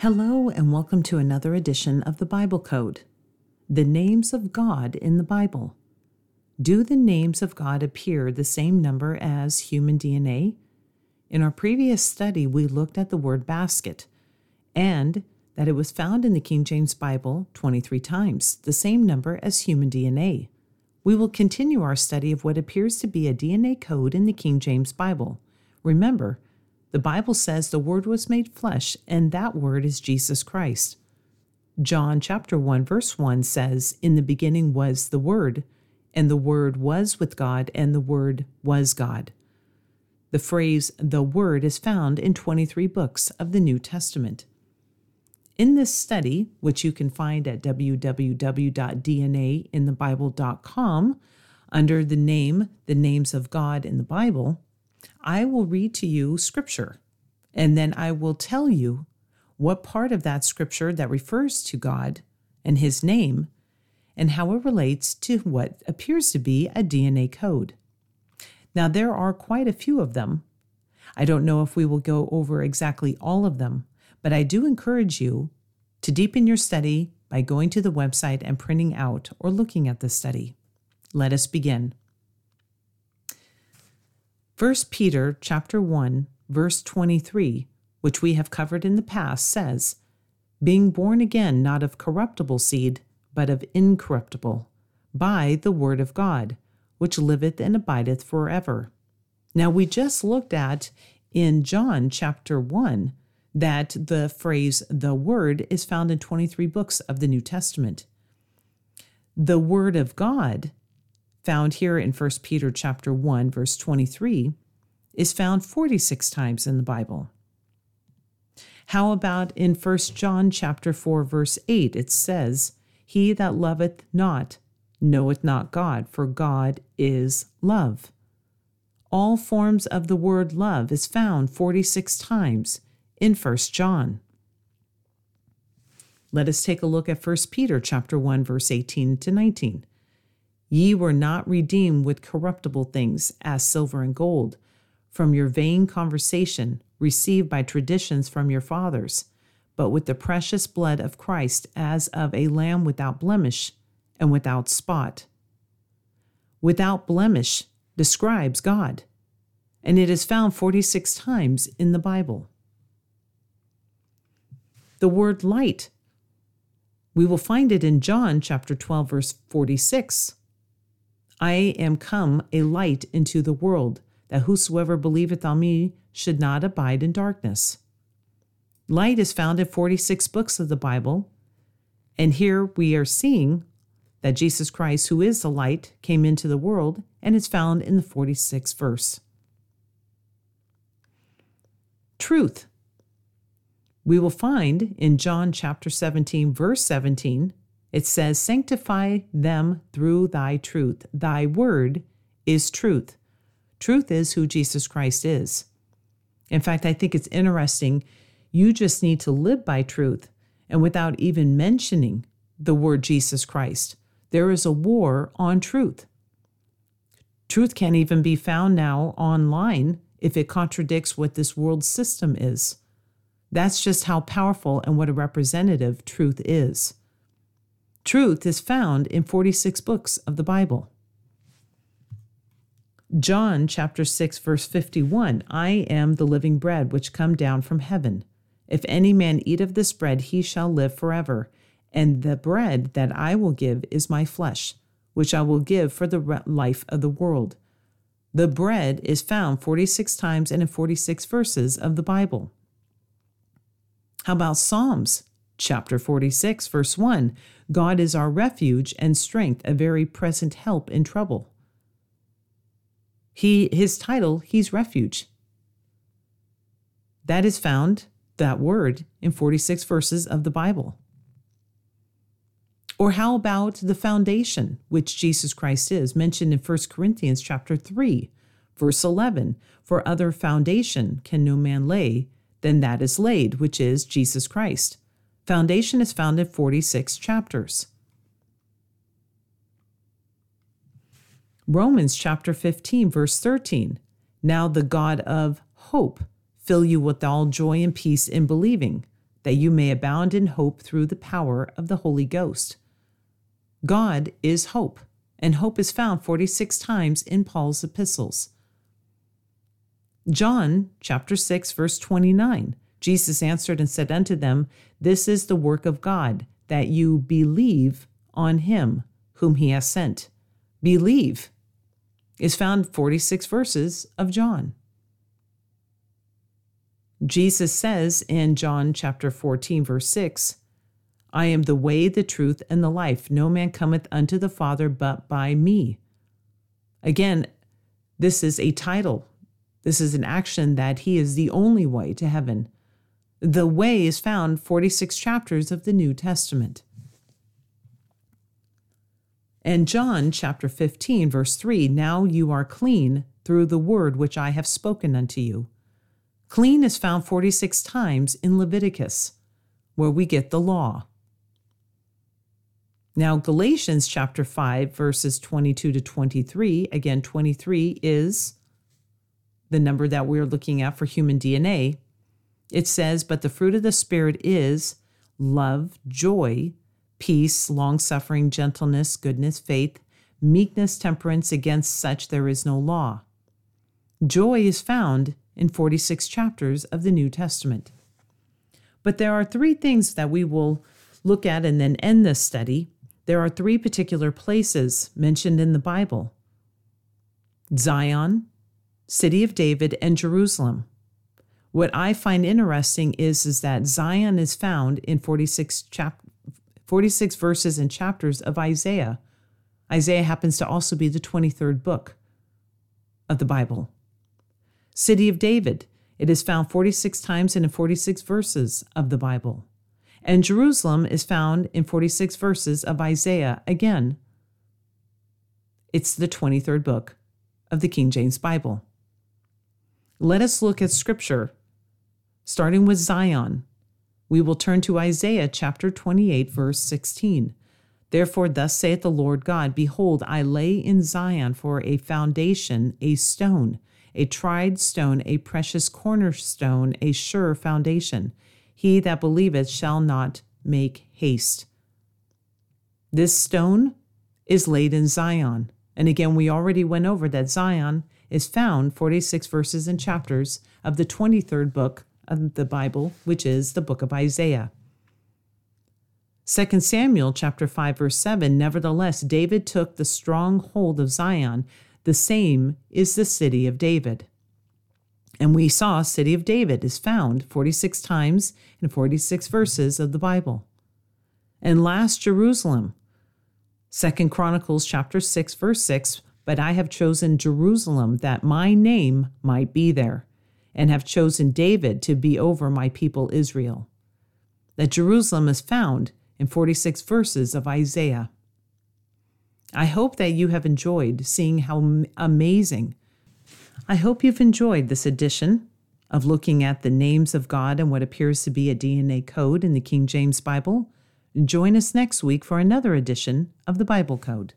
Hello, and welcome to another edition of the Bible Code The Names of God in the Bible. Do the names of God appear the same number as human DNA? In our previous study, we looked at the word basket and that it was found in the King James Bible 23 times, the same number as human DNA. We will continue our study of what appears to be a DNA code in the King James Bible. Remember, the Bible says the Word was made flesh, and that Word is Jesus Christ. John chapter 1 verse 1 says, In the beginning was the Word, and the Word was with God, and the Word was God. The phrase the Word is found in 23 books of the New Testament. In this study, which you can find at www.dnainthebible.com under the name The Names of God in the Bible, I will read to you scripture, and then I will tell you what part of that scripture that refers to God and His name and how it relates to what appears to be a DNA code. Now, there are quite a few of them. I don't know if we will go over exactly all of them, but I do encourage you to deepen your study by going to the website and printing out or looking at the study. Let us begin. 1 Peter chapter 1 verse 23, which we have covered in the past, says, "Being born again not of corruptible seed, but of incorruptible, by the word of God, which liveth and abideth forever." Now we just looked at in John chapter 1 that the phrase the word is found in 23 books of the New Testament. The word of God found here in 1 Peter chapter 1 verse 23 is found 46 times in the Bible. How about in 1 John chapter 4 verse 8 it says, "He that loveth not knoweth not God, for God is love." All forms of the word love is found 46 times in 1 John. Let us take a look at 1 Peter chapter 1 verse 18 to 19. Ye were not redeemed with corruptible things as silver and gold from your vain conversation received by traditions from your fathers, but with the precious blood of Christ as of a lamb without blemish and without spot. Without blemish describes God, and it is found 46 times in the Bible. The word light, we will find it in John chapter 12 verse 46. I am come a light into the world, that whosoever believeth on me should not abide in darkness. Light is found in 46 books of the Bible, and here we are seeing that Jesus Christ, who is the light, came into the world and is found in the 46th verse. Truth we will find in John chapter 17, verse 17, it says, Sanctify them through thy truth. Thy word is truth. Truth is who Jesus Christ is. In fact, I think it's interesting. You just need to live by truth. And without even mentioning the word Jesus Christ, there is a war on truth. Truth can't even be found now online if it contradicts what this world system is. That's just how powerful and what a representative truth is. Truth is found in 46 books of the Bible. John chapter 6 verse 51 I am the living bread which come down from heaven if any man eat of this bread he shall live forever and the bread that I will give is my flesh which I will give for the life of the world the bread is found 46 times and in 46 verses of the Bible how about Psalms chapter 46, verse 1? God is our refuge and strength, a very present help in trouble. He his title, he's refuge. That is found that word in 46 verses of the Bible. Or how about the foundation, which Jesus Christ is, mentioned in 1 Corinthians chapter 3, verse 11, for other foundation can no man lay then that is laid, which is Jesus Christ. Foundation is found in 46 chapters. Romans chapter 15, verse 13. Now the God of hope fill you with all joy and peace in believing, that you may abound in hope through the power of the Holy Ghost. God is hope, and hope is found 46 times in Paul's epistles. John chapter 6 verse 29 Jesus answered and said unto them This is the work of God that you believe on him whom he has sent. Believe is found 46 verses of John. Jesus says in John chapter 14 verse 6 I am the way the truth and the life. No man cometh unto the father but by me. Again this is a title this is an action that he is the only way to heaven. The way is found 46 chapters of the New Testament. And John chapter 15, verse 3 Now you are clean through the word which I have spoken unto you. Clean is found 46 times in Leviticus, where we get the law. Now, Galatians chapter 5, verses 22 to 23, again, 23 is the number that we're looking at for human DNA, it says, But the fruit of the Spirit is love, joy, peace, long suffering, gentleness, goodness, faith, meekness, temperance. Against such there is no law. Joy is found in 46 chapters of the New Testament. But there are three things that we will look at and then end this study. There are three particular places mentioned in the Bible Zion, city of David, and Jerusalem. What I find interesting is, is that Zion is found in 46, chap- 46 verses and chapters of Isaiah. Isaiah happens to also be the 23rd book of the Bible. City of David, it is found 46 times and in 46 verses of the Bible. And Jerusalem is found in 46 verses of Isaiah. Again, it's the 23rd book of the King James Bible. Let us look at Scripture, starting with Zion. We will turn to Isaiah chapter 28, verse 16. Therefore, thus saith the Lord God Behold, I lay in Zion for a foundation a stone, a tried stone, a precious cornerstone, a sure foundation. He that believeth shall not make haste. This stone is laid in Zion. And again, we already went over that Zion is found 46 verses and chapters of the 23rd book of the Bible, which is the book of Isaiah. 2 Samuel chapter 5 verse 7 Nevertheless David took the strong hold of Zion the same is the city of David. And we saw city of David is found 46 times in 46 verses of the Bible. And last Jerusalem 2 Chronicles chapter 6 verse 6 but I have chosen Jerusalem that my name might be there, and have chosen David to be over my people Israel. That Jerusalem is found in 46 verses of Isaiah. I hope that you have enjoyed seeing how amazing. I hope you've enjoyed this edition of looking at the names of God and what appears to be a DNA code in the King James Bible. Join us next week for another edition of the Bible Code.